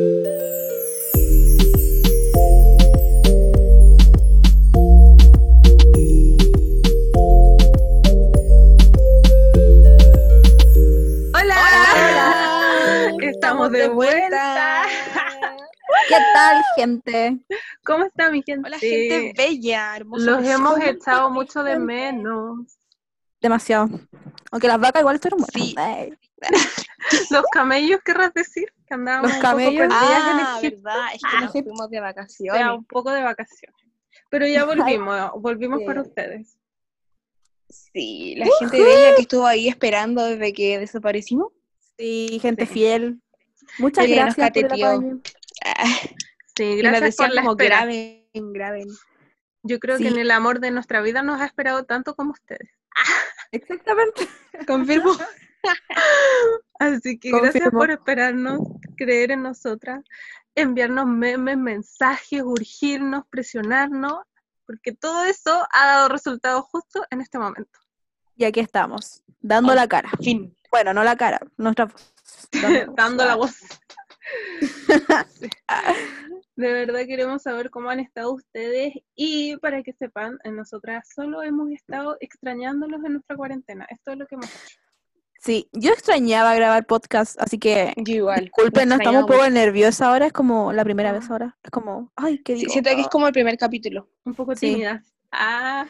Hola. Estamos de vuelta. ¿Qué tal, gente? ¿Cómo está mi gente? Hola, gente bella, hermosa. Los hemos ¿Cómo echado mucho de menos. Demasiado. Aunque las vacas igual estuvieron buenas. Sí. Los camellos, querrás decir, que andábamos Los un poco camellos. Ah, en verdad, es que Ah, nos fuimos de O vacaciones. sea, un poco de vacaciones. Pero ya volvimos, volvimos Sí. para ustedes. Sí, la gente bella que estuvo ahí esperando desde que desaparecimos. Sí, gente Sí. fiel. Muchas nos gracias por el apaño. Ah, Sí, nos gracias por decían la como espera. graben, graben. Yo creo que en el amor de nuestra vida nos ha esperado tanto como ustedes. Exactamente. Confirmo. Así que gracias por esperarnos, creer en nosotras, enviarnos memes, mensajes, urgirnos, presionarnos, porque todo eso ha dado resultados justo en este momento. Y aquí estamos, dando la cara. Fin. Bueno, no la cara, nuestra voz. Dando, Dando la voz. Sí. De verdad queremos saber cómo han estado ustedes y para que sepan, nosotras solo hemos estado extrañándolos en nuestra cuarentena. Esto es lo que hemos hecho. Sí, yo extrañaba grabar podcast, así que Yo igual. disculpen, no estamos un poco nerviosa ahora, es como la primera vez ahora. Es como, ay, ¿qué. Sí, digo? siento que es como el primer capítulo. Un poco Sí. tímidas. Ah,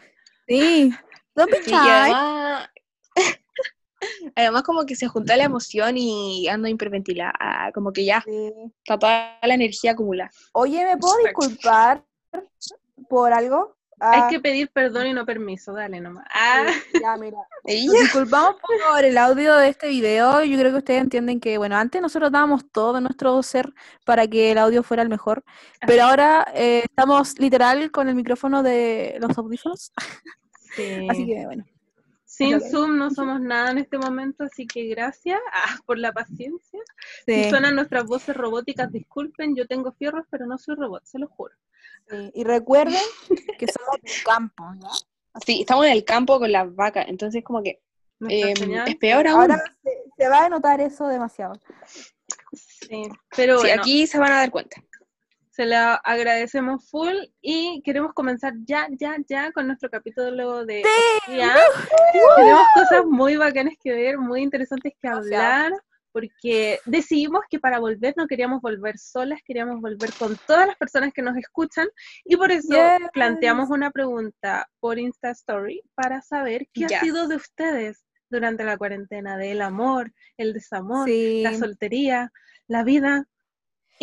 Sí, don't be shy. además, además como que se juntó la emoción y ando hiperventilada, como que ya Sí. está toda la energía acumulada. Oye, ¿me puedo disculpar por algo? Hay Ah, que pedir perdón y no permiso, dale nomás. Ah, sí, ya, mira. Nos disculpamos por el audio de este video. Yo creo que ustedes entienden que, bueno, antes nosotros dábamos todo nuestro ser para que el audio fuera el mejor, pero ahora eh, estamos literal con el micrófono de los audífonos. sí. Así que, bueno. Sin. Zoom no somos nada en este momento, así que gracias ah, por la paciencia. sí, Si suenan nuestras voces robóticas, disculpen, yo tengo fierros, pero no soy robot, se lo juro. sí. Y recuerden que somos de campo, ¿ya? Sí, estamos en el campo con las vacas, entonces como que em, es peor aún. Ahora se, se va a notar eso demasiado. sí. Pero Sí, bueno, aquí se van a dar cuenta. Se la agradecemos full y queremos comenzar ya, ya, ya con nuestro capítulo de día. Tenemos cosas muy bacanas que ver, muy interesantes que hablar, porque decidimos que para volver no queríamos volver solas, queríamos volver con todas las personas que nos escuchan y por eso Yes. planteamos una pregunta por Insta Story para saber qué Ya. ha sido de ustedes durante la cuarentena, del amor, el desamor, Sí. la soltería, la vida.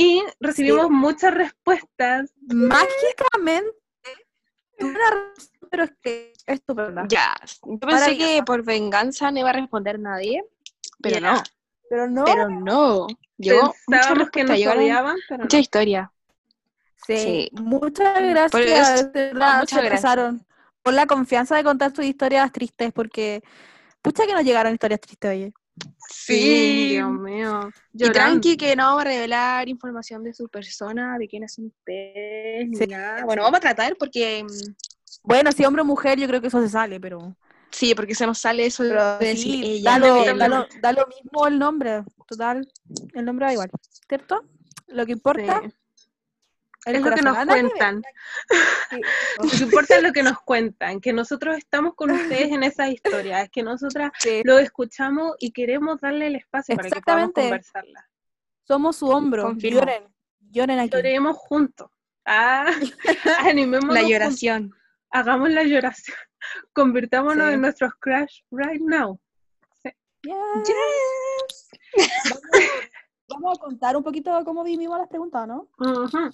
Y recibimos muchas respuestas. Mágicamente, tuve una respuesta, pero es que es tu verdad. Ya, yo pensé Maravilloso. que por venganza no iba a responder nadie, pero Ya. no, Pero no. pero no. Llegó mucha Pensábamos que nos llegaron odiaban, pero mucha no. historia. Sí, Sí. muchas Por gracias. eso- de verdad, muchas se gracias. pasaron por la confianza de contar tus historias tristes, porque pucha que nos llegaron historias tristes, oye. Sí, Dios mío. Y Llorando. tranqui que no vamos a revelar información de su persona, de quiénes son ustedes, ni Sí. nada. Bueno, vamos a tratar porque mm, Bueno, si hombre o mujer, yo creo que eso se sale, pero, sí, porque se nos sale eso pero de decir sí, ella. da, lo, da lo- da lo mismo el nombre, total, el nombre da igual, ¿cierto? Lo que importa Sí. El Es lo que nos cuentan. sí. Lo que importa es lo que nos cuentan, que nosotros estamos con ustedes en esas historias, que nosotras Sí, lo escuchamos y queremos darle el espacio para que podamos conversarla. Somos su hombro, Confirmo. lloren, lloren aquí. Lloremos juntos. Ah, animémonos La juntos. lloración. Hagamos la lloración. Convirtámonos Sí. en nuestros crush right now. Yes. Vamos, vamos a contar un poquito cómo vivimos las preguntas, ¿no? Ujú.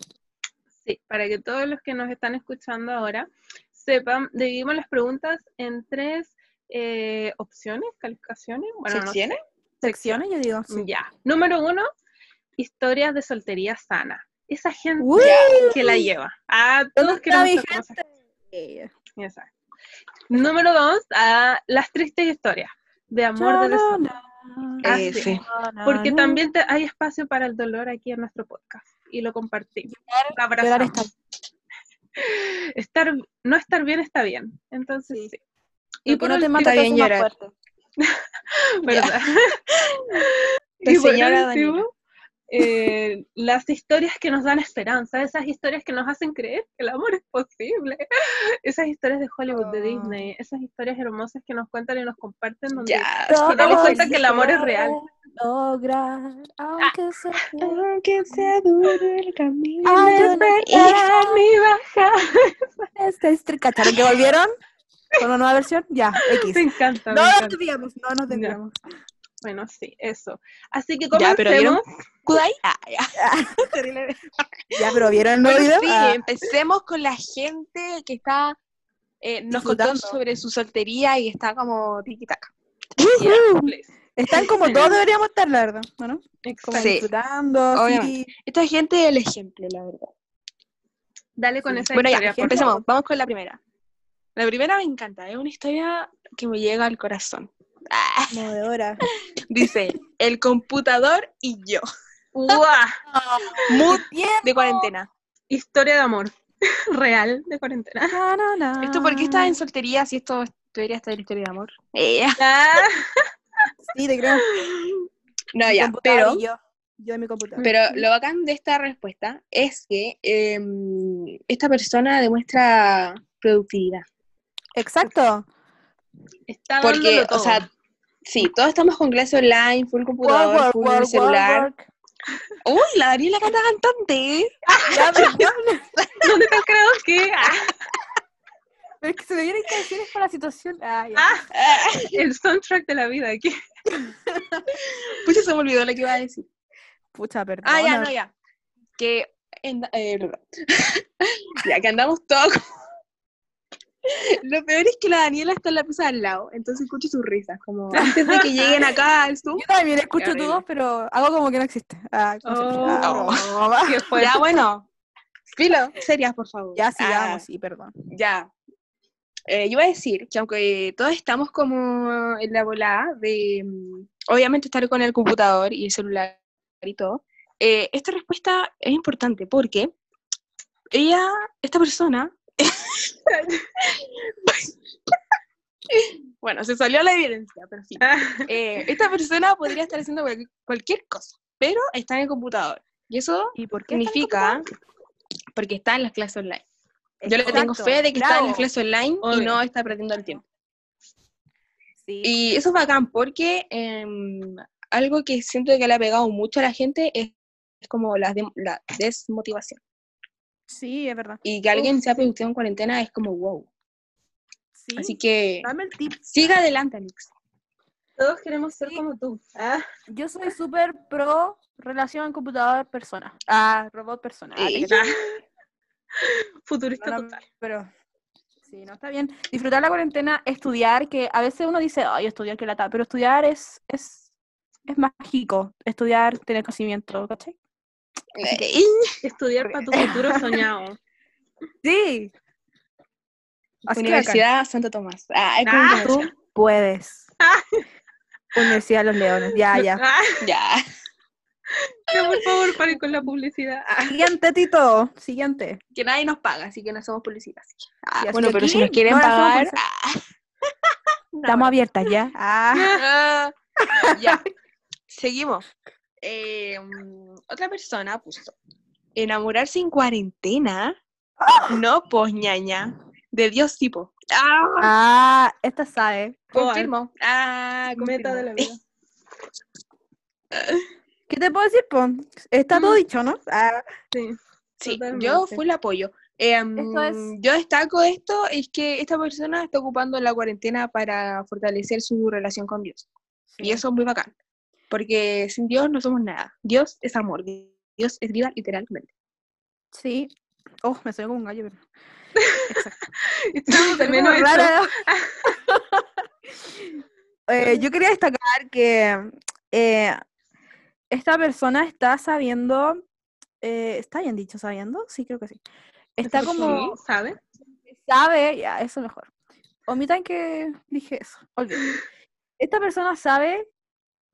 Sí, para que todos los que nos están escuchando ahora sepan, dividimos las preguntas en tres eh, opciones, calificaciones. Bueno, no sé, ¿Secciones? Secciones, yo digo. sí. Ya. Número uno, historias de soltería sana. Esa gente Uy, que la lleva. Ah, ¿Dónde todos queremos mi gente? Exacto. Número dos, ah, las tristes historias de amor, de sí. Porque también te- hay espacio para el dolor aquí en nuestro podcast y lo compartimos. Lo Llorar está Estar, no estar bien está bien. Entonces, Sí. sí. Y por no te mata bien llorar. ¿verdad? Y por último, eh, las historias que nos dan esperanza, esas historias que nos hacen creer que el amor es posible, esas historias de Hollywood, de Oh. Disney, esas historias hermosas que nos cuentan y nos comparten donde Ya. nos damos cuenta que el amor es real. Lograr, aunque sea Aunque sea duro el camino. Ay, no Despertar mi baja. este estri- ¿Cacharon que volvieron? Con una nueva versión, ya, X. Me encanta, me No nos desviamos, no nos desviamos. Bueno, sí, eso. Así que Ya, pero ¿vieron? comencemos. Kudai. Ah, ya. Ya, pero ¿vieron el Bueno, video? sí, Ah, empecemos con la gente que está eh, nos contó sobre su soltería y está como tiki taka. ujú. Please. Están como todos deberíamos estar, la verdad, ¿no? Como. Sí. disfrutando, sí. Esta gente es el ejemplo, la verdad. Dale con Sí. esa Bueno, ya, historia, por empecemos. Vamos con la primera. La primera me encanta, es una historia que me llega al corazón. Ah, dice, el computador y yo. ¡Guau! Mood Bien. de cuarentena. Historia de amor real de cuarentena. Na, na, na. ¿Esto por qué estás en soltería si esto debería estar en historia de amor? Eh, Ah, Sí, te creo. No, Mi ya, pero, y Yo, yo en mi computador. pero lo bacán de esta respuesta es que em, esta persona demuestra productividad. Exacto. está Porque, o sea, sí, todos estamos con clase online, full computador, Work, full celular. work. Uy, la Daniela canta cantante. Ya. ¿Dónde creo que ah, Pero es que se me vienen canciones para la situación. Ah, ya. Ah. el soundtrack de la vida aquí? Pucha, se me olvidó lo que iba a decir. Pucha, perdón. Ah, ya, no, ya. Que, en- eh, ya, que andamos todos Lo peor es que la Daniela está en la pieza al lado, entonces escucho sus risas, como antes de que lleguen acá al Zoom. Yo también escucho horrible. todo, pero hago como que no existe. Ah. Oh. Ah, broma. ¿Qué fue? Ya, bueno. Filo, serias, por favor. Ya Ah, sigamos, sí, perdón. Ya. Eh, yo iba a decir que aunque todos estamos como en la volada de, mm, obviamente, estar con el computador y el celular y todo, eh, esta respuesta es importante porque ella, esta persona, bueno, se salió la evidencia, pero sí. Ah, Eh, esta persona podría estar haciendo cual- cualquier cosa, pero está en el computador. Y eso ¿Y por qué? está en el significa porque está en las clases online. Yo le tengo fe de que está en las clases online y no está perdiendo el tiempo. Sí. Y eso es bacán porque em, algo que siento que le ha pegado mucho a la gente es, es como la desmotivación. Sí, es verdad. Y que alguien sea productivo en cuarentena es como wow. Sí. Así que Dame el tip. siga adelante, Alex. Todos queremos ser Sí. como tú. Ah, Yo soy súper pro relación computador-persona. Ah, robot-persona. Ah, futurista no, total. pero sí, no está bien. Disfrutar la cuarentena, estudiar, que a veces uno dice, ay, estudiar que lata, pero estudiar es, es, es mágico. Estudiar, tener conocimiento, ¿cachai? Ey, Estudiar para tu futuro soñado. Sí. Así que bacán. Universidad Santo Tomás. Ah, es como Ah, un Tú puedes. Universidad de los Leones, ya, ya. Ah, Ya. ya, por favor, paren con la publicidad. Ah, Siguiente, Tito. Siguiente. Que nadie nos paga, así que no hacemos publicidad. Ah, Sí, bueno, pero si nos quieren no pagar. Estamos abiertas ya. Ya. Seguimos. Eh, otra persona puso. Enamorarse en cuarentena. No, pues ñaña. De Dios tipo. Ah, Ah, esta sabe. confirmo. Ah, meta de la confirmo. vida. ¿Qué te puedo decir, po? Está todo Mm. dicho, ¿no? Ah, Sí. Sí, yo Totalmente. full apoyo. Eh, es- mm, Yo destaco esto, es que esta persona está ocupando la cuarentena para fortalecer su relación con Dios. Y eso es muy bacán. Porque sin Dios no somos nada. Dios es amor. Dios es vida literalmente. Sí. Oh, me soy como un gallo, pero. Exacto. Echamos de menos. Eh, yo quería destacar que eh, esta persona está sabiendo. eh, ¿Está bien dicho sabiendo? Sí, creo que sí. Está Sí, como. ¿sabe? Sabe, ya, eso mejor. Omitan que dije eso. ok. Esta persona sabe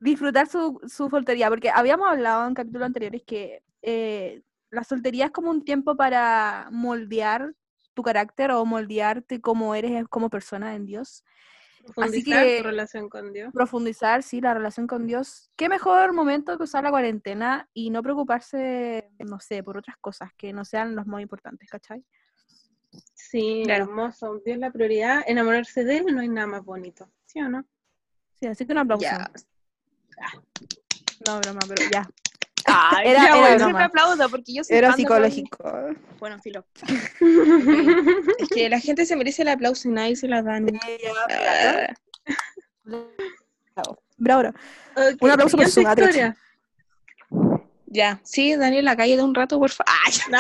disfrutar su, su soltería, porque habíamos hablado en capítulos anteriores que eh, la soltería es como un tiempo para moldear tu carácter o moldearte como eres como persona en Dios. Profundizar que- tu relación con Dios. Profundizar, sí, la relación con Dios. Qué mejor momento que usar la cuarentena y no preocuparse, no sé, por otras cosas que no sean los más importantes, ¿cachai? Sí, Claro. hermoso. Dios es la prioridad. Enamorarse de él no hay nada más bonito. ¿Sí o no? Sí, así que un aplauso. Ya. No, broma, pero ya. Ay, Era- ya, era bueno, broma. me aplaudo porque yo soy Era de psicológico. Bueno, filo. Es que la gente se merece el aplauso y nadie se la dan. Ah, Bravo, bravo. Ok, Un aplauso por Atroch. historia. ya, sí, Daniela, cállate un rato, por favor. Ay, No.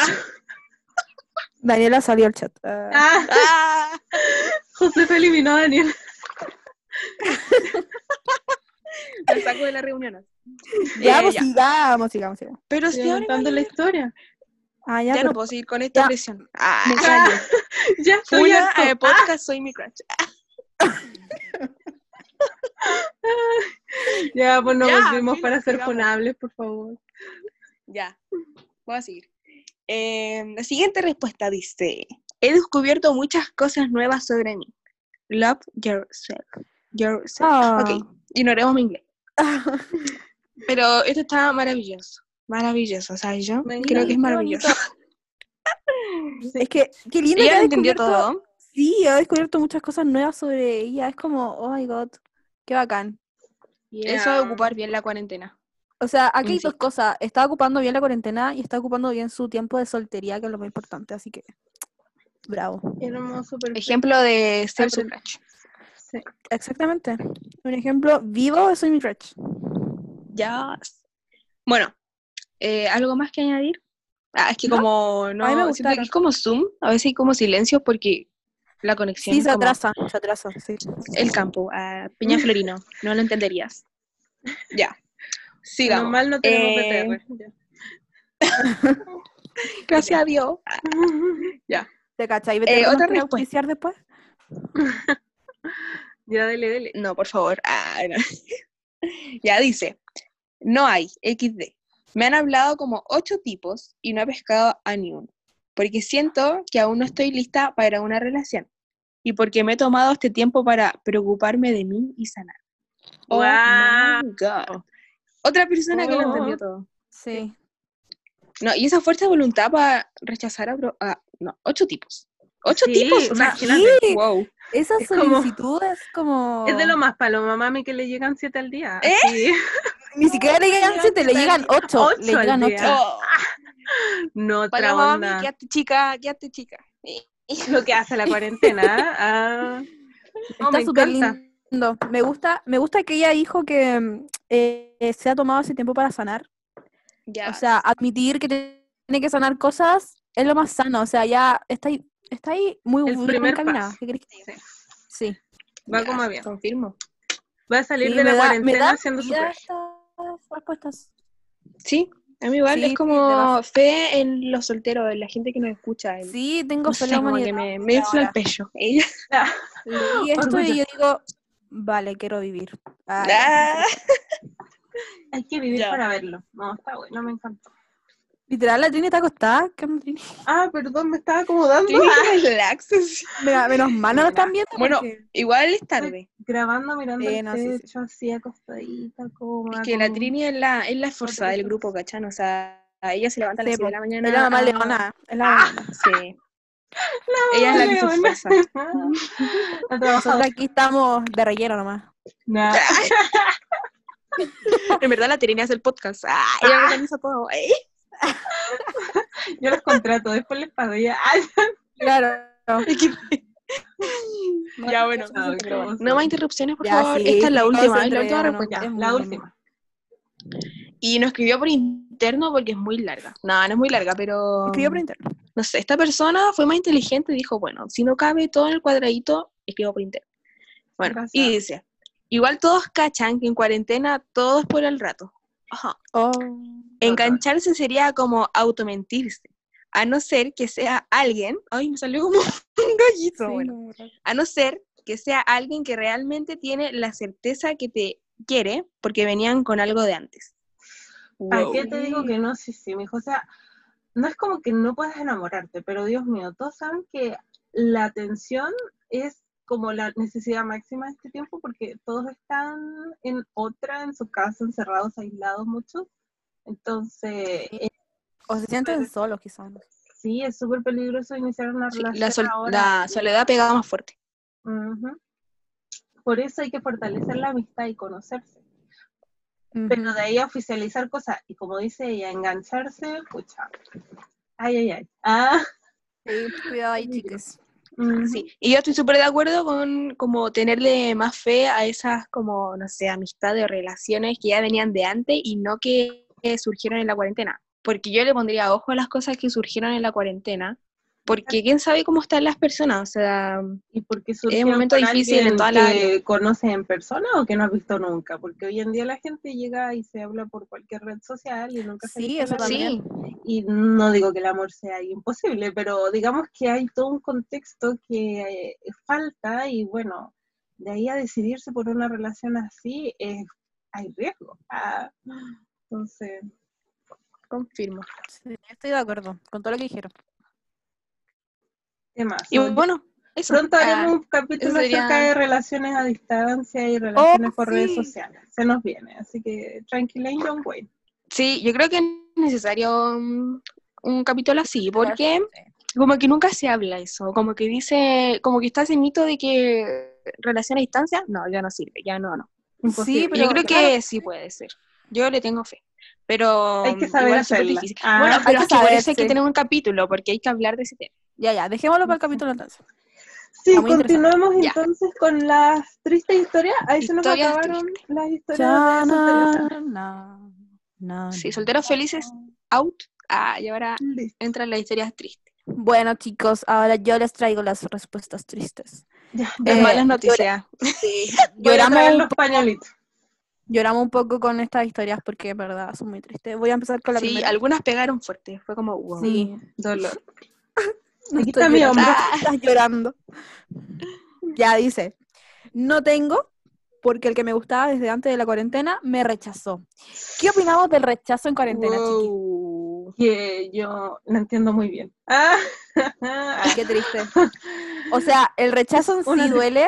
Daniela salió al chat. Ah, Ah, ah. José se eliminó a Daniel. Me saco de la reunión. ya, Eh, pues ya. sigamos, sigamos, sigamos. Pero si contando la historia. Ah, ya, ya, no puedo seguir con esta presión. Ah, Me callo. Ya estoy Funa, harto. eh, podcast, soy mi crush. Ya, pues nos Ya, volvimos para ser funables, por favor. Ya, voy a seguir. Eh, la siguiente respuesta dice, he descubierto muchas cosas nuevas sobre mí. Love yourself. yourself. Ah. Ok, ignoremos mi inglés. Pero esto está maravilloso. Maravilloso, o sea, yo Me creo que es maravilloso. Es que, qué lindo que Ella ha entendió descubierto- todo. Sí, ha descubierto muchas cosas nuevas sobre ella. Es como, oh my god, qué bacán. Eso de ocupar bien la cuarentena. O sea, aquí hay Sí. dos cosas. Está ocupando bien la cuarentena y está ocupando bien su tiempo de soltería, que es lo más importante. Así que, bravo. Hermoso, perfecto. Ejemplo de ser crush. Sí. Exactamente. Un ejemplo vivo Soy mi crush. Ya. Bueno, eh, ¿algo más que añadir? Ah, es que No, como no, a mí me siento que gustaron. es como Zoom, a veces hay como silencio porque la conexión Sí, es se como atrasa, se atrasa, sí. el campo, a Peña Florino, no lo entenderías. Ya. Sigamos. Normal no tenemos Eh, BTR. Gracias a Dios. ¿Te cachai? Eh, ¿Vete otra respuesta. después? Ya, dele, dele. No, por favor. Ah, no. ya dice, no hay XD. Me han hablado como ocho tipos y no he pescado a ni uno, porque siento que aún no estoy lista para una relación y porque me he tomado este tiempo para preocuparme de mí y sanar. Oh Guau. my God. Otra persona que lo entendió Oh. todo. Sí. No, y esa fuerza de voluntad para rechazar a, a- no, ocho tipos. Ocho Sí, tipos, o sea, imagínate. sí. wow. Esa Es como- solicitud es como... Es de lo más paloma, mami, que le llegan siete al día. ¿Eh? Ni siquiera le llegan siete, le llegan ocho. ocho Le llegan ocho. Oh, No, otra Paloma, mami, onda. quédate chica, quédate chica. Lo que hace la cuarentena. ah. No, Está súper lindo. Me gusta, me gusta que ella dijo que eh, se ha tomado ese tiempo para sanar. Ya. O sea, admitir que tiene que sanar cosas es lo más sano. O sea, ya está ahí, está ahí muy, El primer encaminada. paso. Sí. Va Ya, como bien. Confirmo. Va a salir Sí, de la da- me cuarentena da haciendo su respuestas. Sí, a mí igual Sí, es como fe en los solteros, en la gente que nos escucha. en- Sí, tengo no fe en la que me, me infla el pecho. Ella. Y esto y yo digo, vale, quiero vivir. Ah, Hay que vivir Ya. para verlo. No, está bueno, me encantó. Literal, la Trini está acostada. ¿Qué onda, Trini? Ah, perdón, me estaba acomodando. Trini, relax. Mira, menos mal no lo están viendo. Bueno, porque- Igual es tarde. Grabando, mirando Sí, el no, sí, sí. techo, así acostadita, cómoda. Es que la Trini es la, es la esforzada del grupo, ¿cachán? O sea, a ella se levanta a Sí, las 7 de po. la mañana. Es la mamá a- leona. Es la Ah. mamá. Sí. ella es la que se esfuerza. Nosotros aquí estamos de relleno nomás. Nah. En verdad la Trini hace el podcast. Ah, ella organiza todo. ¿eh? Yo los contrato, después les pago ya. Claro. ya, bueno. no, más interrupciones, por Ya, favor. sí, Esta es la última, es la última no, respuesta. La última. Y nos escribió por interno porque es muy larga. No, no es muy larga, pero. Escribió por interno. No sé, esta persona fue más inteligente y dijo, bueno, si no cabe todo en el cuadradito, escribo por interno. Bueno, Gracias. y dice, igual todos cachan que en cuarentena todo es por el rato. Ajá. Oh. Engancharse sería como automentirse. A no ser que sea alguien, ay, me salió como un gallito, Sí, bueno. no, a no ser que sea alguien que realmente tiene la certeza que te quiere porque venían con algo de antes. ¿Para Wow. qué te digo que no? Sí, sí, mijo. O sea, no es como que no puedas enamorarte, pero Dios mío, todos saben que la atención es como la necesidad máxima de este tiempo porque todos están en otra, en su casa, encerrados, aislados muchos. Entonces... o se sienten solos quizás. Sí, es súper peligroso iniciar una relación la, soledad pega más fuerte. Por eso hay que fortalecer la amistad y conocerse. Pero de ahí a oficializar cosas y como dice ella, engancharse, pucha. Ay, ay, ay. Ah. Sí, cuidado ahí, chicas. Sí, y yo estoy súper de acuerdo con como tenerle más fe a esas como, no sé, amistades o relaciones que ya venían de antes y no que surgieron en la cuarentena. Porque yo le pondría ojo a las cosas que surgieron en la cuarentena, porque quién sabe cómo están las personas, o sea, y porque es un momento difícil en toda la que conoces en persona o que no has visto nunca, porque hoy en día la gente llega y se habla por cualquier red social y nunca se Sí, eso también. Y no digo que el amor sea imposible, pero digamos que hay todo un contexto que eh, falta y bueno, de ahí a decidirse por una relación así es, hay riesgo. Ah, entonces, confirmo. Sí, estoy de acuerdo con todo lo que dijeron. Y bueno, Pronto haremos ah, un capítulo acerca de relaciones a distancia y relaciones oh, por redes sociales. Se nos viene, así que tranquila y don't wait. Sí, yo creo que es necesario un, capítulo así, porque como que nunca se habla eso, como que dice, como que está ese mito de que relación a distancia, no, ya no sirve, ya no, no. Sí, pero yo creo que sí puede ser. Yo le tengo fe. Pero hay que saber hacerlo. Difícil. Ah, bueno, pero es que por eso hay que tener un capítulo, porque hay que hablar de ese tema. Ya, ya, dejémoslo para el capítulo entonces. Sí, continuemos entonces con las tristes historias. Ahí se nos acabaron las historias de Sí, solteros felices, out. Ah, y ahora entran las historias tristes. Bueno, chicos, ahora yo les traigo las respuestas tristes. Ya, eh, malas noticias. sí, lloramos los pañuelitos. Lloramos un poco con estas historias porque, en verdad, son muy tristes. Voy a empezar con la sí, algunas pegaron fuerte. Fue como, wow. Sí. Dolor. Aquí está mi hombro. Estás llorando. Ya dice, no tengo porque el que me gustaba desde antes de la cuarentena me rechazó. ¿Qué opinamos del rechazo en cuarentena, chiqui? Que yo lo entiendo muy bien. Ay, qué triste. O sea, el rechazo en sí duele,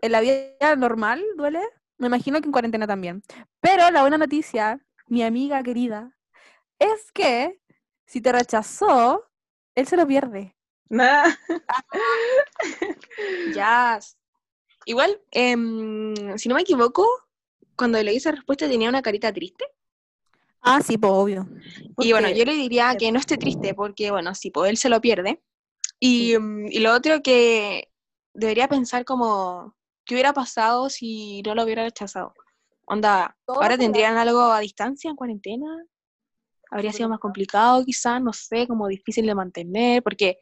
en la vida normal duele, me imagino que en cuarentena también. Pero la buena noticia, mi amiga querida, es que si te rechazó, él se lo pierde. ya. Igual, em, si no me equivoco, cuando leí esa respuesta tenía una carita triste. Ah, sí, pues obvio. Y bueno, yo le diría que no esté triste, porque bueno, sí, pues él se lo pierde. Y, em, y lo otro que debería pensar como, ¿qué hubiera pasado si no lo hubiera rechazado? Onda, ¿ahora tendrían algo a distancia en cuarentena? Habría sido más complicado quizás, no sé, como difícil de mantener, porque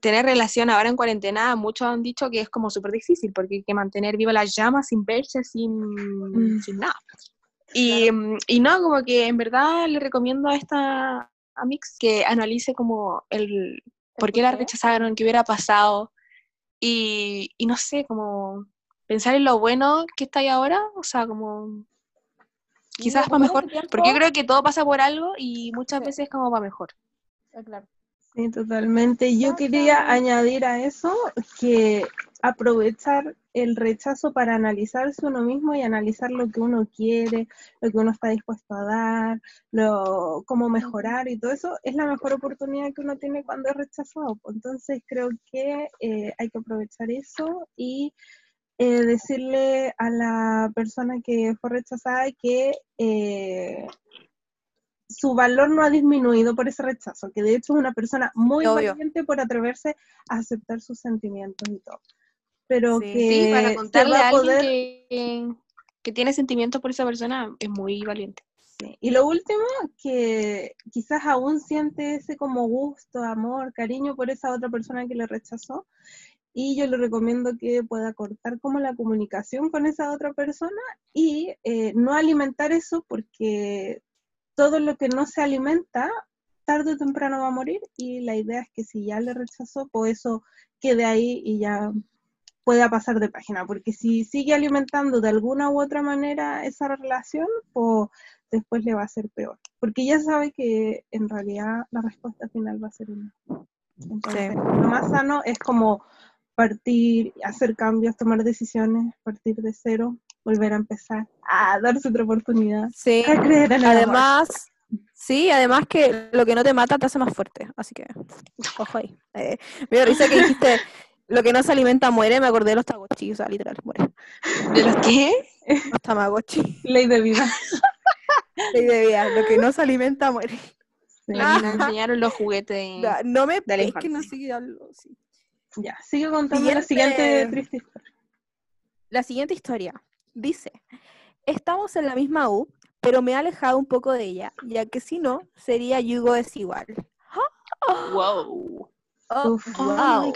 tener relación ahora en cuarentena, muchos han dicho que es como súper difícil, porque hay que mantener viva la llama sin verse, sin, mm. sin nada. Y, y, no, como que en verdad le recomiendo a esta Amix que analice como el por qué la rechazaron, qué hubiera pasado, y, y no sé, como pensar en lo bueno que está ahí ahora, o sea, como quizás para mejor, porque yo creo que todo pasa por algo y muchas veces como va mejor. claro. Sí, totalmente. Yo quería añadir a eso que aprovechar el rechazo para analizarse uno mismo y analizar lo que uno quiere, lo que uno está dispuesto a dar, lo, cómo mejorar y todo eso, es la mejor oportunidad que uno tiene cuando es rechazado. Entonces creo que eh, hay que aprovechar eso y eh, decirle a la persona que fue rechazada que eh, su valor no ha disminuido por ese rechazo, que de hecho es una persona muy valiente por atreverse a aceptar sus sentimientos y todo. Pero que sí, para contarle a, alguien que, tiene sentimientos por esa persona es muy valiente. Y lo último, que quizás aún siente ese como gusto, amor, cariño por esa otra persona que le rechazó, y yo le recomiendo que pueda cortar como la comunicación con esa otra persona y eh, no alimentar eso porque todo lo que no se alimenta tarde o temprano va a morir y la idea es que si ya le rechazó, pues eso quede ahí y ya pueda pasar de página, porque si sigue alimentando de alguna u otra manera esa relación, pues después le va a ser peor, porque ya sabe que en realidad la respuesta final va a ser una. Entonces, lo más sano es como partir, hacer cambios, tomar decisiones, partir de cero, volver a empezar, a darse otra oportunidad, Sí. a creer en el amor. Además, sí, además que lo que no te mata te hace más fuerte. Así que, ojo ahí. Eh, me dio risa que dijiste, lo que no se alimenta muere, me acordé de los tamagotchi, o sea, literal, muere. ¿De los qué? Los tamagotchi. Ley de vida. Ley de vida, lo que no se alimenta muere. Sí. Nos enseñaron los juguetes. No, No me, De la es que no sé qué hablo, sí. Ya, sigue contando la Siguiente. siguiente triste historia. La siguiente historia dice, estamos en la misma U, pero me he alejado un poco de ella, ya que si no, sería yugo desigual. Wow. Oh. Oh wow.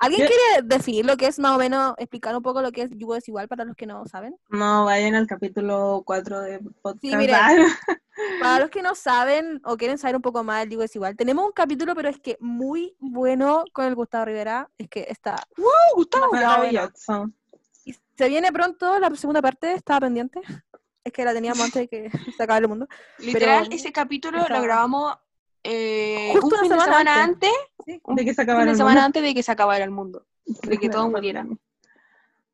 ¿Alguien quiere definir lo que es más o menos, explicar un poco lo que es yugo desigual para los que no saben? No, vayan al capítulo 4 de podcast. Sí, miren. Para los que no saben o quieren saber un poco más del yugo desigual, tenemos un capítulo, pero es que muy bueno con el Gustavo Rivera, es que está... Oh, Gustavo. Maravilloso. Y se viene pronto la segunda parte, estaba pendiente. Es que la teníamos antes de que se acabe el mundo. Literal, Pero- ese capítulo lo grabamos eh, Justo un una fin de semana semana antes. antes, Sí. De que se un fin acabaron de el semana mundo. antes de que se acabara el mundo, de que todos murieran.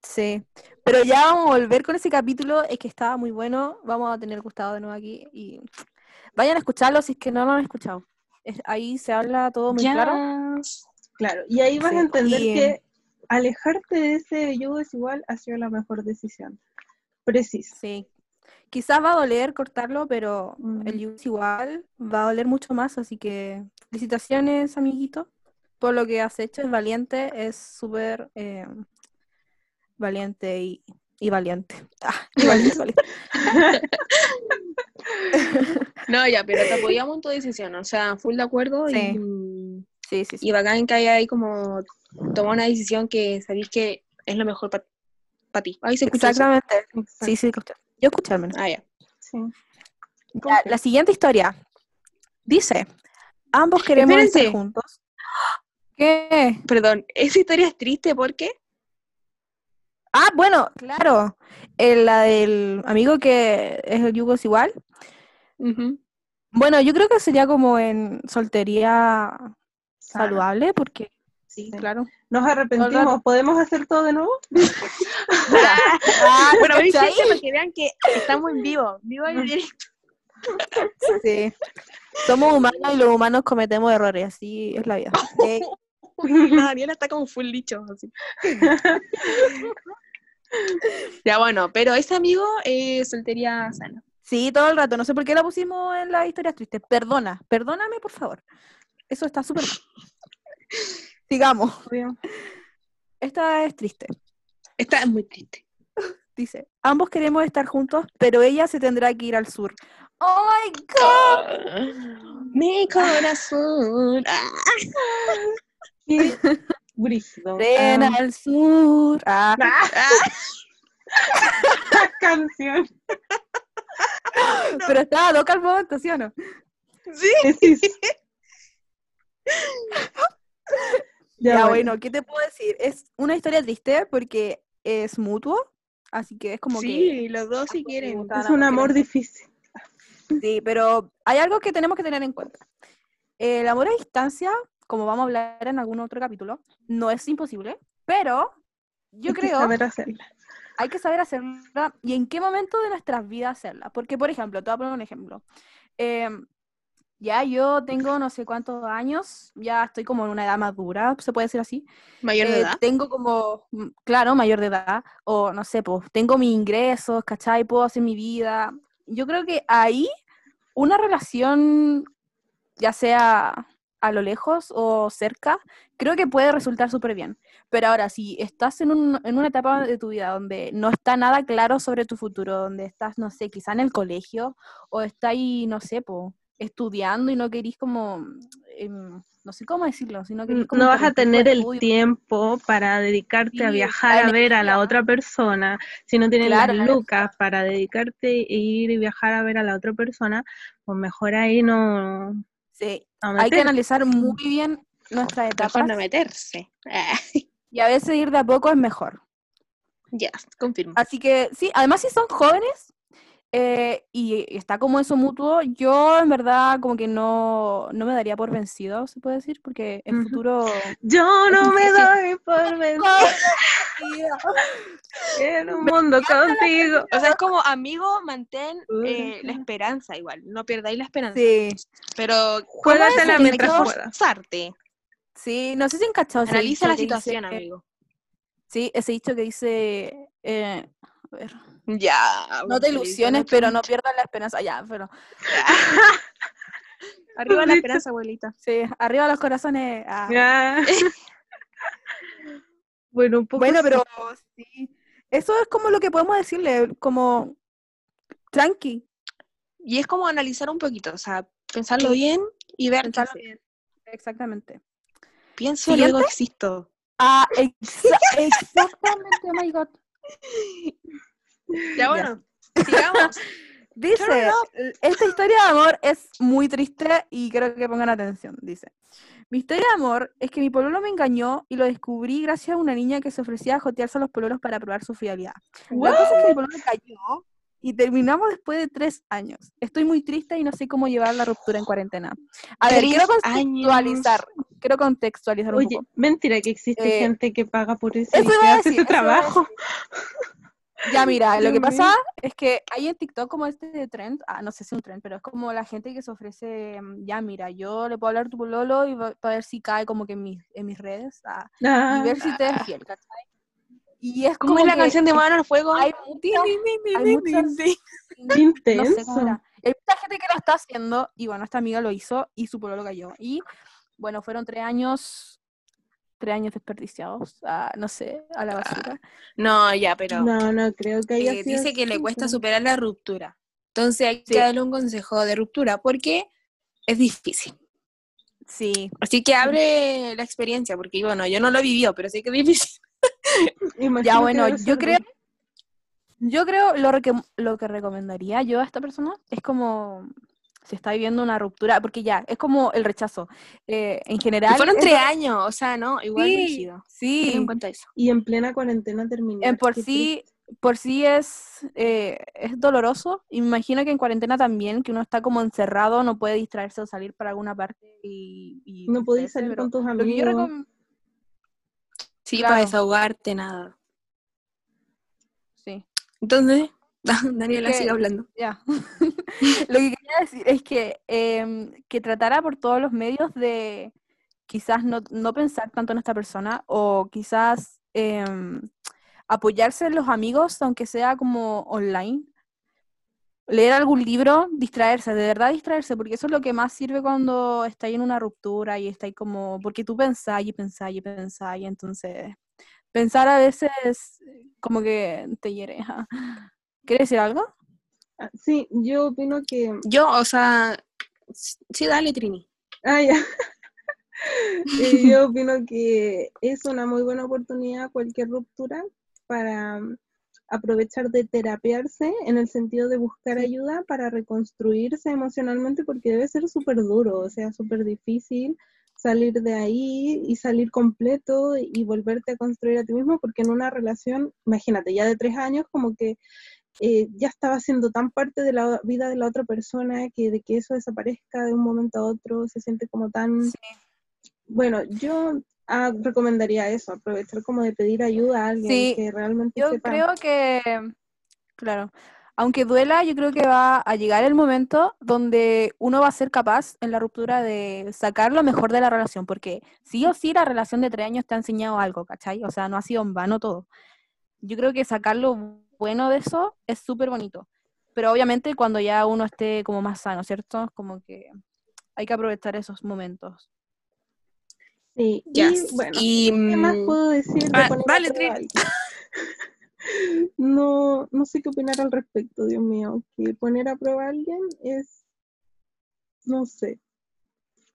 Sí, pero ya vamos a volver con ese capítulo, es que estaba muy bueno, vamos a tener Gustavo de nuevo aquí y vayan a escucharlo si es que no lo han escuchado. Es- ahí se habla todo muy claro. Yes. Claro, y ahí vas Sí, a entender y- que alejarte de ese yugo desigual ha sido la mejor decisión. Preciso. Sí. Quizás va a doler cortarlo, pero Mm. el yugo es igual, va a doler mucho más, así que felicitaciones, amiguito, por lo que has hecho, es valiente, es súper eh, valiente y, y valiente. Ah, y valiente, valiente. No, ya, pero te apoyamos en tu decisión, o sea, full de acuerdo Sí. y, Sí, sí, sí. y bacán que haya ahí como tomado una decisión que sabéis que es lo mejor para ti. Ahí se escucha eso? Exactamente. Exacto. Sí, sí, escuché. Yo escuché al menos. Ah, ya. Sí. La siguiente historia dice: Ambos queremos estar Espérense. juntos. ¿Qué? Perdón, esa historia es triste porque Ah, bueno, claro. eh, la del amigo que es el yugo es igual. Bueno, yo creo que sería como en soltería Sana. saludable, porque sí, Sí. claro. Nos arrepentimos. ¿Podemos hacer todo de nuevo? Ah, bueno, para que vean que estamos en vivo, vivo y directo. Sí. Somos humanos y los humanos cometemos errores, así es la vida. Eh, está como full dicho, así. ya bueno, pero ese amigo es soltería sana. sí, todo el rato. No sé por qué la pusimos en las historias tristes. Perdona, perdóname, por favor. Eso está súper mal. Sigamos. Obvio. Esta es triste. Esta es muy triste. Dice, ambos queremos estar juntos, pero ella se tendrá que ir al sur. ¡Oh, my God! Mi corazón. Ah. Qué brígido. Ven Ah, al sur. Ah, esta canción. pero estaba loca al momento, ¿sí o no? Sí. Sí, Ya, bueno, ¿qué te puedo decir? Es una historia triste porque es mutuo, así que es como que... Sí, los dos si quieren. Es un amor quieren. difícil. Sí, pero hay algo que tenemos que tener en cuenta. El amor a distancia, como vamos a hablar en algún otro capítulo, no es imposible, pero yo Hay que creo saber hacerla. hay que saber hacerla y en qué momento de nuestras vidas hacerla. Porque, por ejemplo, te voy a poner un ejemplo. Em, ya yo tengo no sé cuántos años, ya estoy como en una edad madura, se puede decir así. Mayor de Eh, edad. Tengo como, mm, claro, mayor de edad, o no sé, pues, tengo mis ingresos, ¿cachai? Puedo hacer mi vida. Yo creo que ahí una relación, ya sea a lo lejos o cerca, creo que puede resultar súper bien. Pero ahora, si estás en, un- en una etapa de tu vida donde no está nada claro sobre tu futuro, donde estás, no sé, quizá en el colegio, o estás ahí, no sé, po, estudiando y no querís como, em, no sé cómo decirlo, si no querís como No vas a tener el estudio, tiempo para dedicarte a viajar a ver a la otra persona. Si no tienes Claro, las la lucas para dedicarte e ir y viajar a ver a la otra persona, pues mejor ahí no. Sí, no hay que analizar muy bien nuestras Mejor etapas no meterse. Y a veces ir de a poco es mejor. Ya, confirmo. Así que sí, además si son jóvenes, eh, y está como eso mutuo, yo en verdad como que no, no me daría por vencido, se puede decir, porque el futuro... Yo no me doy por vencida en un mundo contigo. O sea, es como amigo, mantén eh, la esperanza igual, no perdáis la esperanza. Sí, Pero Juégatela mientras puedas. forzarte. sí, no sé si han cachado ese Analiza la situación, dice- amigo. Sí, ese dicho que dice... eh, a ver, Ya. no te ilusiones, pero no pierdas la esperanza. Ya, pero... Arriba la esperanza, abuelita. Sí, arriba los corazones. ah. Ya. bueno, un poco Bueno, pero sí. Eso es como lo que podemos decirle, como tranqui. Y es como analizar un poquito, o sea, pensarlo bien y ver pensarlo bien. Exactamente. Pienso, ¿Siguiente? luego existo. Ah, exa- exactamente, oh my god. Ya bueno, sigamos. Dice, esta historia de amor es muy triste y creo que pongan atención. Dice, mi historia de amor es que mi pololo me engañó y lo descubrí gracias a una niña que se ofrecía a jotearse a los pololos para probar su fidelidad. La cosa es que mi pololo cayó y terminamos después de tres años. Estoy muy triste y no sé cómo llevar la ruptura en cuarentena. A ver, quiero contextualizar, quiero contextualizar un Oye, poco. mentira que existe Eh, gente que paga por eso Eso y que hace ese trabajo. Ya, mira, lo que pasa es que hay en TikTok como este de trend, ah, no sé si es un trend, pero es como la gente que se ofrece, mm, ya, mira, yo le puedo hablar a tu pololo y va- para ver si cae como que en mis, en mis redes ah, y Ah, ver si te es fiel, ¿cachai? Y es ¿Cómo como es la canción de Mano al Fuego? hay hay muchas- no sé cómo era. Hay mucha gente que lo está haciendo y bueno, esta amiga lo hizo y su pololo cayó. Y bueno, fueron tres años, tres años desperdiciados, a, no sé, a la basura. No, ya, pero No, no creo que haya eh, sido dice que le cuesta pero- superar la ruptura. Entonces hay Sí. que darle un consejo de ruptura porque es difícil. Sí, Así que abre la experiencia, porque bueno, yo no lo he vivido, pero sí que es difícil. Ya, que bueno, yo creo, yo creo lo, reque- lo que recomendaría yo a esta persona es como se está viviendo una ruptura, porque ya, es como el rechazo. Eh, en Y general. fueron es tres años, o sea, ¿no? Igual Sí, rígido. Sí. en cuenta eso. Y en plena cuarentena terminar. En por sí, por sí es, eh, es doloroso. Imagino que en cuarentena también, que uno está como encerrado, no puede distraerse o salir para alguna parte y. No podéis salir con tus amigos. recom- Sí, Claro. para desahogarte, nada. Sí. Entonces, Daniela sigue hablando. Ya. Lo que quería decir es que, em, que tratara por todos los medios de quizás no, no pensar tanto en esta persona o quizás em, apoyarse en los amigos, aunque sea como online. Leer algún libro, distraerse, de verdad distraerse, porque eso es lo que más sirve cuando estáis en una ruptura y estáis como, porque tú pensáis y pensáis y pensáis, y entonces pensar a veces como que te hiere. ¿Quieres decir algo? Ah, Sí, yo opino que. Yo, o sea, sí, dale, Trini. Ah, ya. Eh, yo opino que es una muy buena oportunidad cualquier ruptura para mm, aprovechar de terapiarse en el sentido de buscar Sí. ayuda para reconstruirse emocionalmente porque debe ser súper duro, o sea, súper difícil salir de ahí y salir completo y volverte a construir a ti mismo porque en una relación, imagínate, ya de tres años como que eh, ya estaba siendo tan parte de la vida de la otra persona que de que eso desaparezca de un momento a otro se siente como tan... Bueno, yo ah, recomendaría eso, aprovechar como de pedir ayuda a alguien Sí, que realmente Yo sepa. creo que, claro, aunque duela, yo creo que va a llegar el momento donde uno va a ser capaz en la ruptura de sacar lo mejor de la relación, porque sí o sí la relación de tres años te ha enseñado algo, ¿cachai? O sea, no ha sido en vano todo. Yo creo que sacar lo bueno de eso es súper bonito, pero obviamente cuando ya uno esté como más sano, ¿cierto? Como que hay que aprovechar esos momentos. Sí, Yes. y bueno, Y, ¿qué más mm, puedo decir de ah, vale, prueba a Trin. alguien? No, no sé qué opinar al respecto, Dios mío. Que poner a prueba a alguien es, no sé,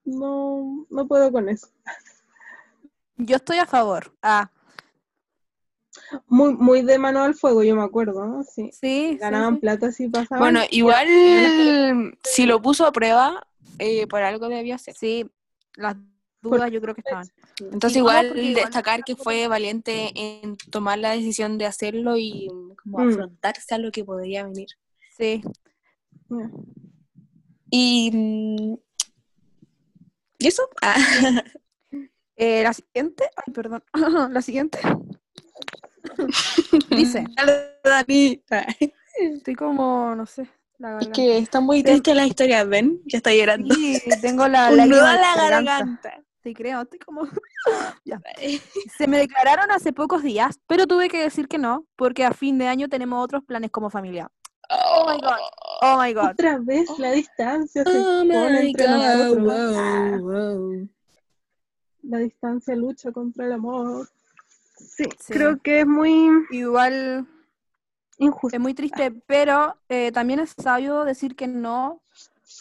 no, no puedo con eso. Yo estoy a favor. Ah, Muy, muy de mano al fuego, yo me acuerdo, ¿no? Sí. Ganaban sí. plata si pasaban. Bueno, igual si lo puso a prueba, eh, por algo debía ser. Sí, las dudas yo creo que estaban. Entonces igual destacar que fue valiente en tomar la decisión de hacerlo y como Mm. afrontarse a lo que podría venir. Sí. Y. mm, ¿Y eso? Ah. Eh, la siguiente, ay, perdón, la siguiente. Dice, Dani. estoy como, no sé, la Es que está muy triste la historia, ¿ven? Ya está llorando. Sí, tengo la la la garganta. garganta. Sí, creo, estoy como... ya. Se me declararon hace pocos días, pero tuve que decir que no, porque a fin de año tenemos otros planes como familia. Oh my God. Oh my god. Otra vez la distancia se Oh pone my entre God, nosotros. wow, wow. La distancia lucha contra el amor. Sí, Sí. creo que es muy Igual injusto. es muy triste, pero eh, también es sabio decir que no,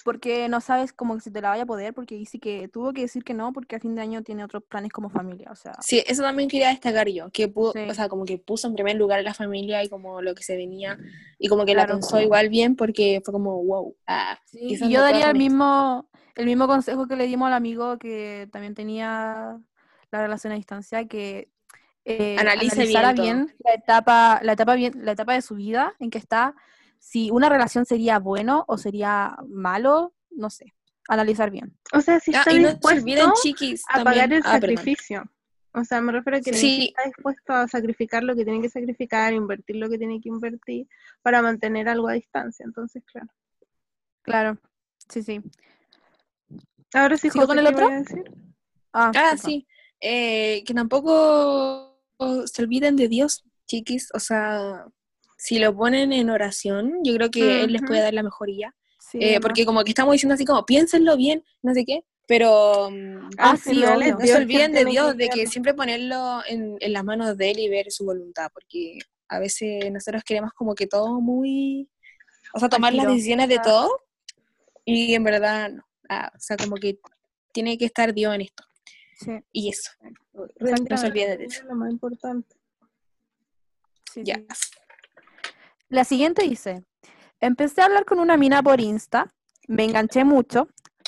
porque no sabes como que si te la vaya a poder, porque dice que tuvo que decir que no, porque a fin de año tiene otros planes como familia, o sea, Sí, eso también quería destacar yo, que pudo, Sí. o sea, como que puso en primer lugar a la familia y como lo que se venía, y como que la pensó igual bien porque fue como, wow, ah, y yo daría el mismo, el mismo consejo que le dimos al amigo que también tenía la relación a distancia, que eh, Analice analizara bien la etapa, la etapa bien, la etapa de su vida en que está, si una relación sería bueno o sería malo, no sé, analizar bien. O sea, si Ah, está y no se dispuesto chiquis, a pagar el Ah, perdón. sacrificio. O sea, me refiero a que Sí. si está dispuesto a sacrificar lo que tiene que sacrificar, invertir lo que tiene que invertir para mantener algo a distancia. Entonces, claro. Claro, sí, sí. Ahora sí, ¿Sigo José, con el ¿qué otro? iba a decir? Ah, Ah, sí, eh, que tampoco se olviden de Dios, chiquis, o sea, si lo ponen en oración, yo creo que Él les puede dar la mejoría. Sí, Eh, porque como que estamos diciendo así como, piénsenlo bien, no sé qué, pero mm, Ah, sí, no se olviden de Dios, de que siempre ponerlo en, en las manos de Él y ver su voluntad, porque a veces nosotros queremos como que todo muy, o sea, tomar las decisiones de Ah. todo y en verdad no, Ah, o sea, como que tiene que estar Dios en esto, Sí, y eso, No se a olviden de Dios eso. es lo más importante. sí, ya. sí. La siguiente dice, empecé a hablar con una mina por Insta, me enganché mucho,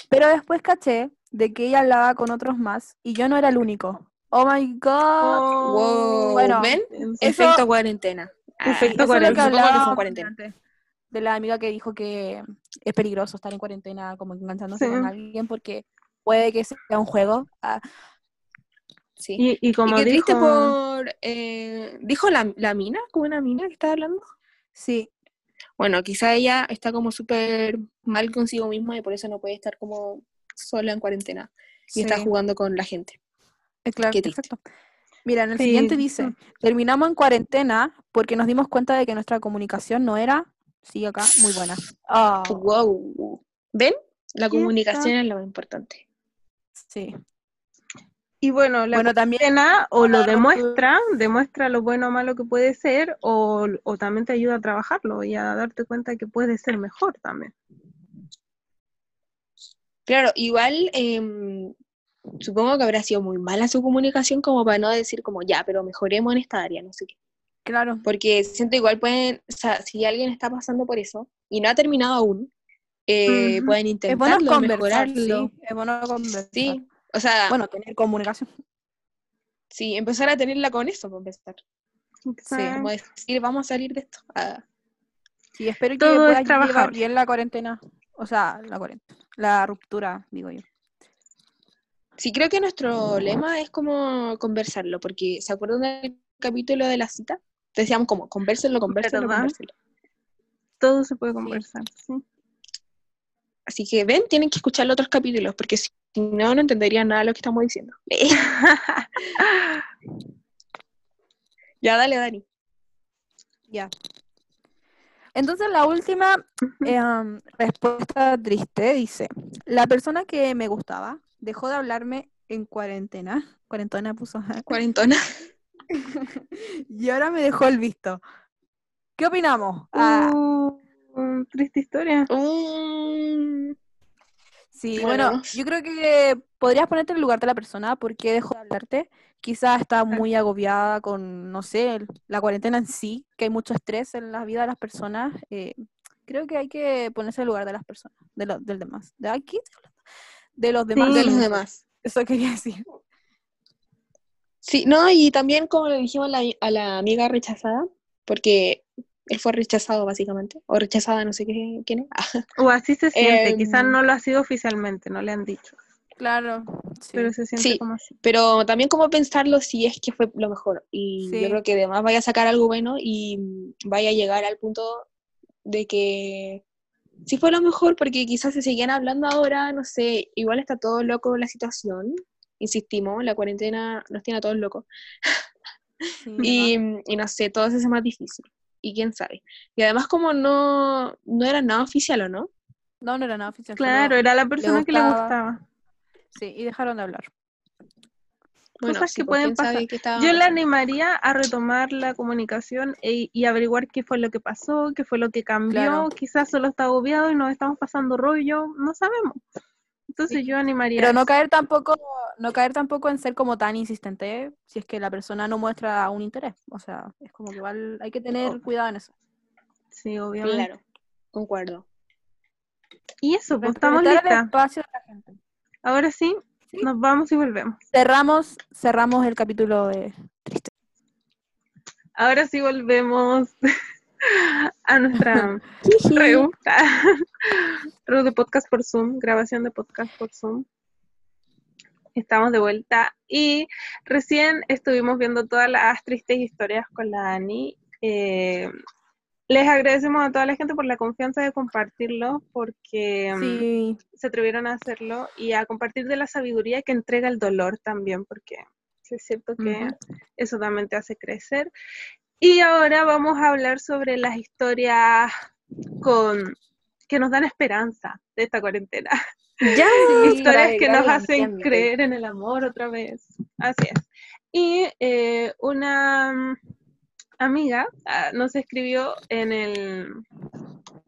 pero después caché de que ella hablaba con otros más y yo no era el único. Oh my god. Wow, Bueno, ¿ven? Eso- Efecto cuarentena. Ah, Efecto Eso es que que cuarentena. antes, de la amiga que dijo que es peligroso estar en cuarentena como enganchándose Sí. con alguien porque puede que sea un juego. Ah, Sí. Y, y Y como qué dijo, triste por... eh, ¿Dijo la, la mina? ¿Como una mina que estaba hablando? sí, Bueno, quizá ella está como súper mal consigo misma y por eso no puede estar como sola en cuarentena. Y está sí. jugando con la gente. Eh, claro, Qué perfecto. Mira, en el Sí, siguiente dice, terminamos en cuarentena porque nos dimos cuenta de que nuestra comunicación no era, sigue acá, muy buena. Ah, Wow. ¿Ven? La comunicación es lo más importante. sí. Y bueno, la Bueno, también o lo demuestra, demuestra lo bueno o malo que puede ser, o, o también te ayuda a trabajarlo y a darte cuenta que puede ser mejor también. Claro, igual em, supongo que habrá sido muy mala su comunicación como para no decir como ya, pero mejoremos en esta área, no sé qué. claro, Porque siento igual pueden, o sea, si alguien está pasando por eso y no ha terminado aún, eh, pueden es bueno intentarlo, conversar, mejorarlo. sí, es bueno conversar. Sí, o sea, Bueno, tener comunicación. sí, empezar a tenerla con eso, para empezar. Exacto. Como decir, vamos a salir de esto. Ah, Sí, espero que Todo es puedas llevar trabajable. bien la cuarentena. O sea, la cuarentena, la ruptura, digo yo. Sí, creo que nuestro lema es como conversarlo, porque ¿se acuerdan del capítulo de la cita? Decíamos como, convérselo, convérselo, ¿Verdad? convérselo. Todo se puede conversar. sí. Así que ven, tienen que escuchar los otros capítulos, porque si no, no entenderían nada de lo que estamos diciendo. ya, dale, Dani. Ya. Entonces la última eh, um, respuesta triste dice, la persona que me gustaba dejó de hablarme en cuarentena, cuarentena puso, Cuarentona. y ahora me dejó el visto. ¿Qué opinamos? Ah, Triste historia. Mm, sí, bueno, bueno, yo creo que podrías ponerte en el lugar de la persona porque dejó de hablarte. Quizás está muy agobiada con, no sé, el- la cuarentena en sí, que hay mucho estrés en la vida de las personas. eh, creo que hay que ponerse en el lugar de las personas, de los del demás. ¿De aquí? De los demás. de los demás. Eso quería decir. Sí, no, y también como le dijimos a la, a la amiga rechazada, porque fue rechazado básicamente, o rechazada, no sé qué, quién es. O así se siente, quizás Em, no lo ha sido oficialmente, no le han dicho, Claro. Sí. pero se siente Sí. como así. Pero también como pensarlo si es que fue lo mejor. Y Sí. yo creo que además vaya a sacar algo bueno y vaya a llegar al punto de que sí fue lo mejor, porque quizás se seguían hablando ahora, no sé, igual está todo loco la situación. Insistimos, la cuarentena nos tiene a todos locos. Sí, Y, y no sé, todo se hace más difícil. Y quién sabe. Y además como no, no era nada oficial, ¿o no? No, no era nada oficial. Claro, era la persona que le gustaba. Sí, y dejaron de hablar. Bueno, Cosas sí, que pueden pasar. estaba Yo le pasando. animaría a retomar la comunicación e- y averiguar qué fue lo que pasó, qué fue lo que cambió. Claro. Quizás solo está agobiado y nos estamos pasando rollo, no sabemos. Entonces Sí. yo animaría. Pero no caer tampoco, no caer tampoco en ser como tan insistente si es que la persona no muestra un interés. O sea, es como que igual hay que tener Oh. cuidado en eso. Sí, obviamente. Claro, concuerdo. Y eso, pues estamos listas. Ahora sí, Sí. nos vamos y volvemos. Cerramos, cerramos el capítulo de Triste. Ahora sí volvemos a nuestra reu. Reu de podcast por Zoom, grabación de podcast por Zoom. Estamos de vuelta y recién estuvimos viendo todas las tristes historias con la Ani. Eh, les agradecemos a toda la gente por la confianza de compartirlo, porque mm, Sí, se atrevieron a hacerlo y a compartir de la sabiduría que entrega el dolor también, porque es cierto que eso también te hace crecer. Y ahora vamos a hablar sobre las historias con que nos dan esperanza de esta cuarentena. Ya, historias que nos hacen creer en el amor otra vez. Así es. Y eh, una mm, amiga ah, nos escribió en el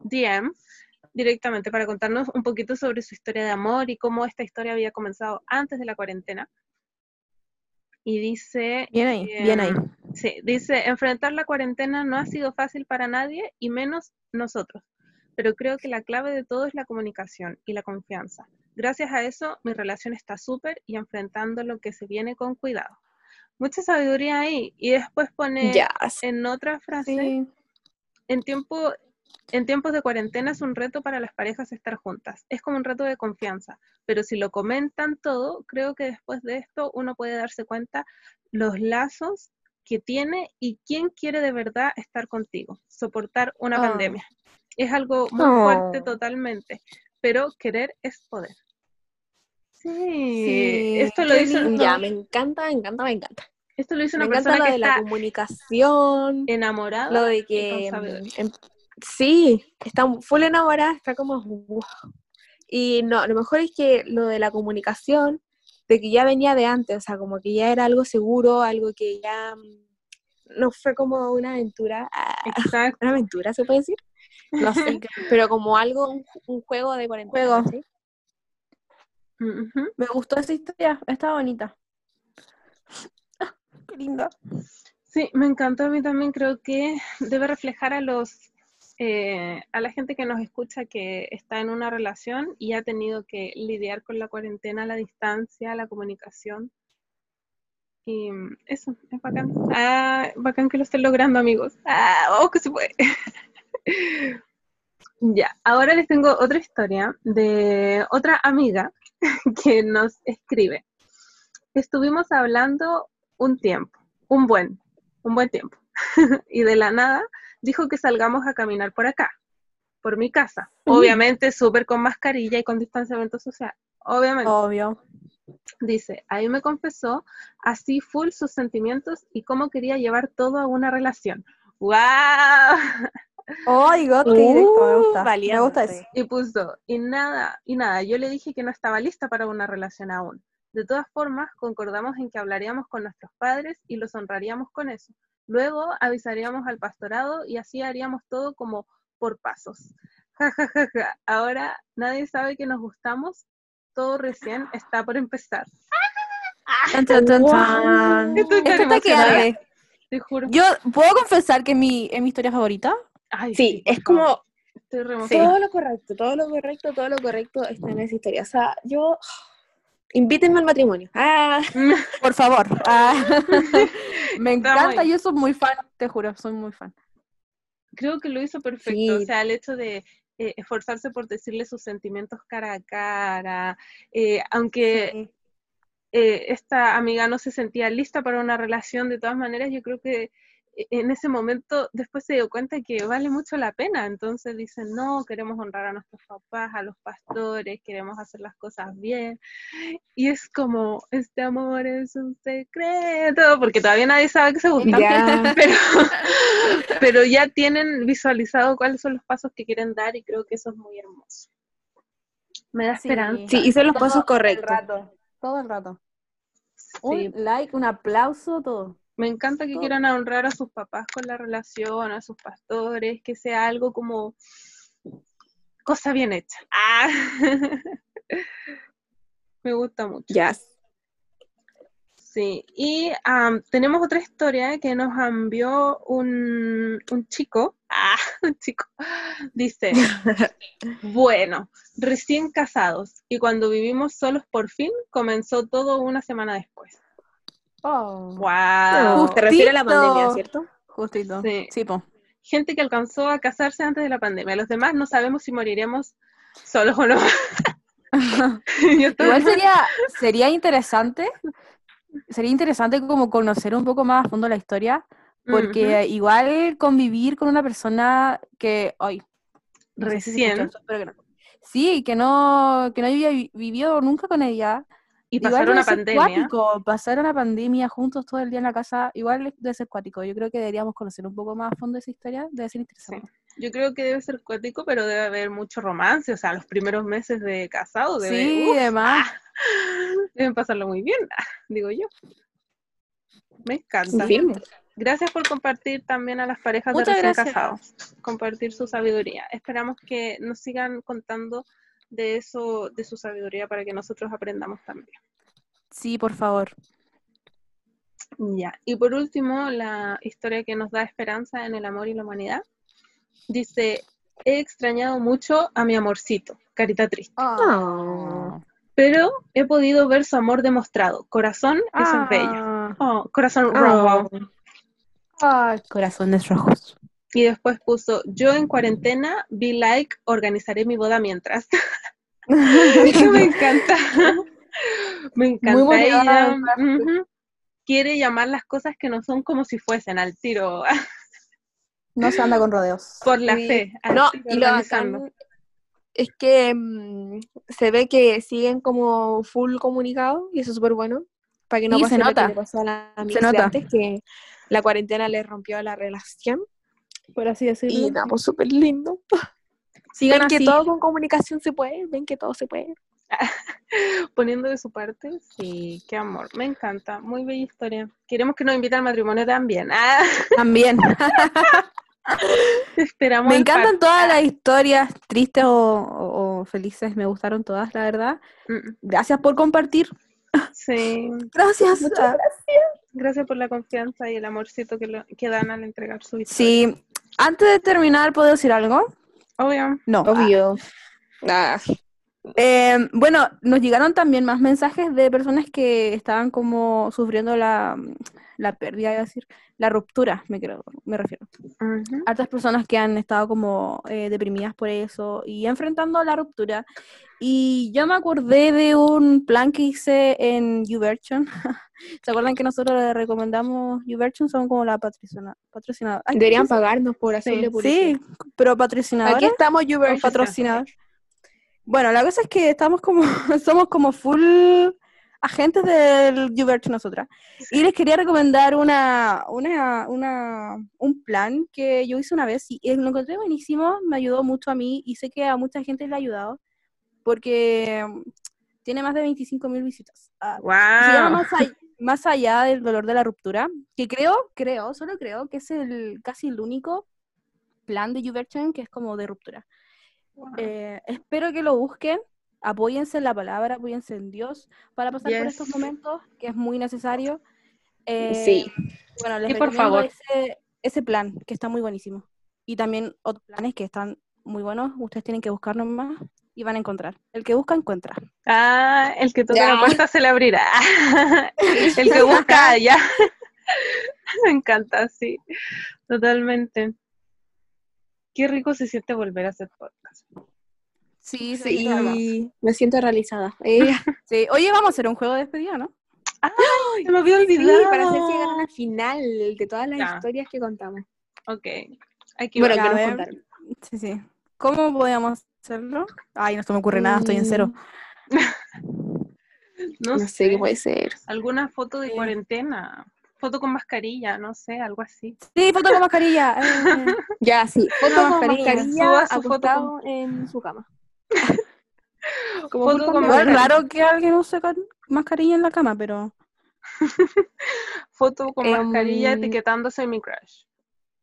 DM directamente para contarnos un poquito sobre su historia de amor y cómo esta historia había comenzado antes de la cuarentena. Y dice, bien ahí, bien ahí. Sí, dice, enfrentar la cuarentena no ha sido fácil para nadie y menos nosotros, pero creo que la clave de todo es la comunicación y la confianza. Gracias a eso, mi relación está súper y enfrentando lo que se viene con cuidado. Mucha sabiduría ahí. Y después pone en otra frase, Sí, en, tiempo, en tiempos de cuarentena es un reto para las parejas estar juntas. Es como un reto de confianza. Pero si lo comentan todo, creo que después de esto uno puede darse cuenta los lazos que tiene y quién quiere de verdad estar contigo, soportar una Oh. pandemia. Es algo muy fuerte Oh. totalmente, pero querer es poder. Sí, Sí, esto lo dice. Ya, me encanta, me encanta, me encanta. esto lo dice Me una encanta persona lo que de la está comunicación, enamorada. lo de que... em- sí, está full enamorada, está como... wow. Y no, lo mejor es que lo de la comunicación, de que ya venía de antes, o sea, como que ya era algo seguro, algo que ya mm, no fue como una aventura, ah, Exacto. una aventura se puede decir, no sé, pero como algo, un, un juego de cuarentena, Juego. Ujú. me gustó esa historia, está bonita. Ah, Qué linda. Sí, me encantó a mí también. Creo que debe reflejar a los eh, a la gente que nos escucha que está en una relación y ha tenido que lidiar con la cuarentena, la distancia, la comunicación. Y eso, es bacán. Ah, bacán que lo estén logrando, amigos. Ah, vamos que se puede. ya, ahora les tengo otra historia de otra amiga que nos escribe. Estuvimos hablando un tiempo, un buen, un buen tiempo. y de la nada dijo que salgamos a caminar por acá, por mi casa. Obviamente súper con mascarilla y con distanciamiento social. Obviamente. Obvio. Dice, ahí me confesó así full sus sentimientos y cómo quería llevar todo a una relación. ¡Wow! Oh, God, qué directo, me gusta. Uh, Me gusta eso. Y puso, y nada, y nada, yo le dije que no estaba lista para una relación aún. De todas formas, concordamos en que hablaríamos con nuestros padres y los honraríamos con eso. Luego avisaríamos al pastorado y así haríamos todo como por pasos. Ja, ja, ja, ja. Ahora nadie sabe que nos gustamos, todo recién está por empezar. Te juro. Yo puedo confesar que mi, es mi historia favorita. Ay, Sí, es como Estoy todo lo correcto, todo lo correcto, todo lo correcto está en esa historia. O sea, yo... Invítenme al matrimonio. Ah, Por favor. Ah, me encanta, yo soy muy fan, te juro, soy muy fan. creo que lo hizo perfecto. O sea, el hecho de eh, esforzarse por decirle sus sentimientos cara a cara, eh, aunque eh, esta amiga no se sentía lista para una relación, de todas maneras, yo creo que en ese momento después se dio cuenta que vale mucho la pena, entonces dicen, no, queremos honrar a nuestros papás, a los pastores, queremos hacer las cosas bien, y es como, este amor es un secreto, porque todavía nadie sabe que se gustan, pero, pero ya tienen visualizado cuáles son los pasos que quieren dar y creo que eso es muy hermoso. Me da esperanza. Sí, hice los pasos correctos. todo el rato. Un like, un aplauso, todo. Me encanta que quieran honrar a sus papás con la relación, a sus pastores, que sea algo como cosa bien hecha. Ah. Me gusta mucho. Ya. Sí, y tenemos otra historia que nos envió un, un chico. Ah, un chico. Dice, bueno, recién casados y cuando vivimos solos por fin, comenzó todo una semana después. Oh. Wow. Te refieres a la pandemia, ¿cierto? Justito. Sí. sí Gente que alcanzó a casarse antes de la pandemia. Los demás no sabemos si moriremos solos o no. Igual sería, sería interesante, sería interesante como conocer un poco más a fondo la historia, porque igual convivir con una persona que, hoy recién, sí, que no, que no había vivido nunca con ella, y pasar una pandemia. pasar una pandemia juntos todo el día en la casa, igual debe ser cuático. Yo creo que deberíamos conocer un poco más a fondo esa historia, debe ser interesante. Yo creo que debe ser cuático, pero debe haber mucho romance, o sea, los primeros meses de casado debe, Sí, además. deben pasarlo muy bien, digo yo. Me encanta. Gracias por compartir también a las parejas de recién casados, compartir su sabiduría. Esperamos que nos sigan contando de eso, de su sabiduría para que nosotros aprendamos también. Sí, por favor. Ya, y por último, la historia que nos da esperanza en el amor y la humanidad. Dice, he extrañado mucho a mi amorcito, carita triste. Ah. Pero he podido ver su amor demostrado. Corazón, eso es bello. Ah. Oh, corazón rojo. corazones rojos. Y después puso, yo en cuarentena, vi like, organizaré mi boda mientras. Eso me encanta. me encanta ella. Quiere llamar las cosas que no son como si fuesen al tiro. no se anda con rodeos. Por la fe. No, y lo es que mm, se ve que siguen como full comunicados y eso es súper bueno. Para que no pase se nota. Lo que pasó a la se nota. antes, que la cuarentena le rompió la relación por así decirlo. Y nada, pues súper lindo. Sigan ven que todo con comunicación se puede, ven que todo se puede. Poniendo de su parte, sí, qué amor, me encanta, muy bella historia. Queremos que nos invite al matrimonio también. Ah. También. Esperamos. Me encantan todas las historias tristes o, felices, me gustaron todas, la verdad. Gracias por compartir. Sí. Gracias. Muchas gracias. Gracias por la confianza y el amorcito que, que dan al entregar su historia. Sí, antes de terminar, ¿puedo decir algo? Obvio. No. Obvio. Ah. Eh, bueno, nos llegaron también más mensajes de personas que estaban como sufriendo la, la pérdida, es decir, la ruptura, me, creo, me refiero. Uh personas que han estado como eh, deprimidas por eso y enfrentando la ruptura. Y yo me acordé de un plan que hice en YouVersion. ¿Se acuerdan que nosotros le recomendamos YouVersion? Son como la patrocinadora. Deberían pagarnos por hacerle publicidad. Sí, pero patrocinadora. Aquí estamos YouVersion. Patrocinador. Bueno, la cosa es que estamos como, somos como full agentes del YouVersion nosotras. Y les quería recomendar una, una, una, un plan que yo hice una vez y lo encontré buenísimo, me ayudó mucho a mí y sé que a mucha gente le ha ayudado porque tiene más de 25 mil visitas. wow. Ah, más, allá del dolor de la ruptura, que creo, creo, solo creo que es el casi el único plan de YouVersion que es como de ruptura. Eh, espero que lo busquen, apóyense en la palabra, apóyense en Dios para pasar por estos momentos, que es muy necesario. Eh, sí. Bueno, les por favor. Ese, ese plan, que está muy buenísimo. Y también otros planes que están muy buenos, ustedes tienen que buscarnos más y van a encontrar. El que busca, encuentra. Ah, el que toca la puerta se le abrirá. el que busca, ya. Me encanta, sí, totalmente. Qué rico se siente volver a hacer podcast. Sí, Sí, me siento realizada. Eh, sí. Oye, vamos a hacer un juego de despedida, ¿no? ¡Ay! Se me había sí, olvidado. para hacer llegar al final de todas las Ya. historias que contamos. Ok. Hay que Bueno, ver. que a nos. Sí, sí. ¿Cómo podíamos hacerlo? Ay, no se me ocurre nada, estoy en cero. no, No sé. sé qué puede ser. Alguna foto de Sí. cuarentena. Foto con mascarilla, no sé, algo así. Sí, foto con mascarilla. eh. Ya, sí. Foto con mascarilla. mascarilla, Suba su foto acostado en su cama. Como Foto full con pandemia. Igual mascarilla. raro que alguien use con- mascarilla en la cama, pero Foto con mascarilla etiquetándose mi crush.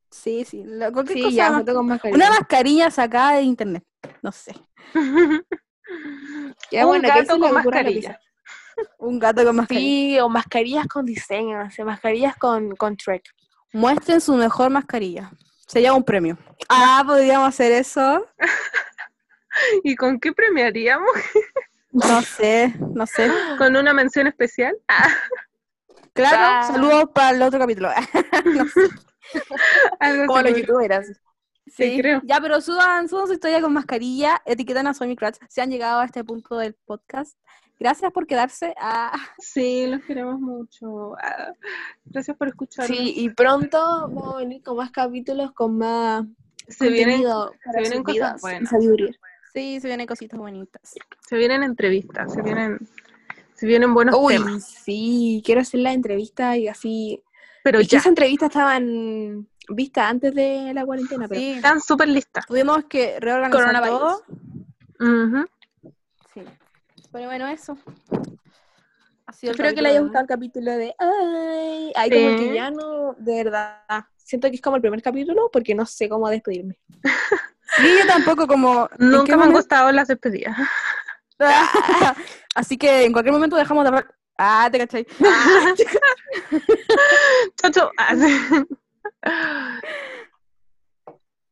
sí, sí. la- cualquier Sí, cosa ya, más- foto con mascarilla. Una mascarilla sacada de internet. No sé. Ya, Un bueno, gato con mascarilla. sea. Un gato con mascarilla. Sí, o mascarillas con diseño, no sé, mascarillas con, con Trek. Muestren su mejor mascarilla. Se llama un premio. Ah, podríamos hacer eso. ¿Y con qué premiaríamos? No sé, no sé. ¿Con una mención especial? Ah, Claro, Ah. saludos para el otro capítulo. No sé. algo Como los youtubers. Sí, creo. Ya, pero suban, suban su historia con mascarilla, etiquetan a Soy Mi Crush. Si han llegado a este punto del podcast, gracias por quedarse. Ah, Sí, los queremos mucho. Ah, gracias por escucharnos. Sí, y pronto vamos a venir con más capítulos, con más se vienen, contenido se vienen cosas buenas. sabiduría. Sí, se vienen cositas bonitas. se vienen entrevistas, se vienen, se vienen buenos Uy, temas. sí, quiero hacer la entrevista y así. Pero que ya, esa entrevista estaban vistas antes de la cuarentena, pero Sí, están súper listas. tuvimos que reorganizar todo. Sí. Pero bueno, eso. Ha sido espero que le haya gustado el capítulo de Ay, ay, como Sí. que ya no, de verdad, siento que es como el primer capítulo porque no sé cómo despedirme. Sí, yo tampoco como... ¿en Nunca me han gustado las despedidas. Así que en cualquier momento dejamos de hablar. Ah, te cachai. Ah, sí.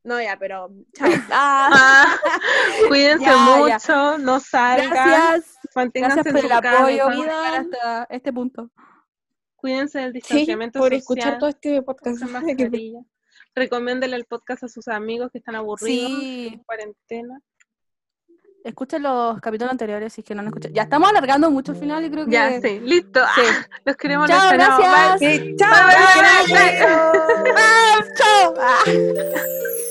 No, ya, pero chao. Ah, Ah, cuídense Ya, ya. mucho, no salgan, Gracias. manténganse Gracias por el apoyo por cuidan. hasta este punto. cuídense del sí, distanciamiento por social, escuchar todo este podcast. Recomiéndele el podcast a sus amigos que están aburridos Sí, en cuarentena. escuchen los capítulos anteriores si es que no han escuchado. Ya estamos alargando mucho al final y creo que... Ya, sí, listo. Sí. Ah, los queremos, Chao, los esperamos. gracias. Bye. Sí, chao. Bye, bye, bye, bye. ¡Ah, chao!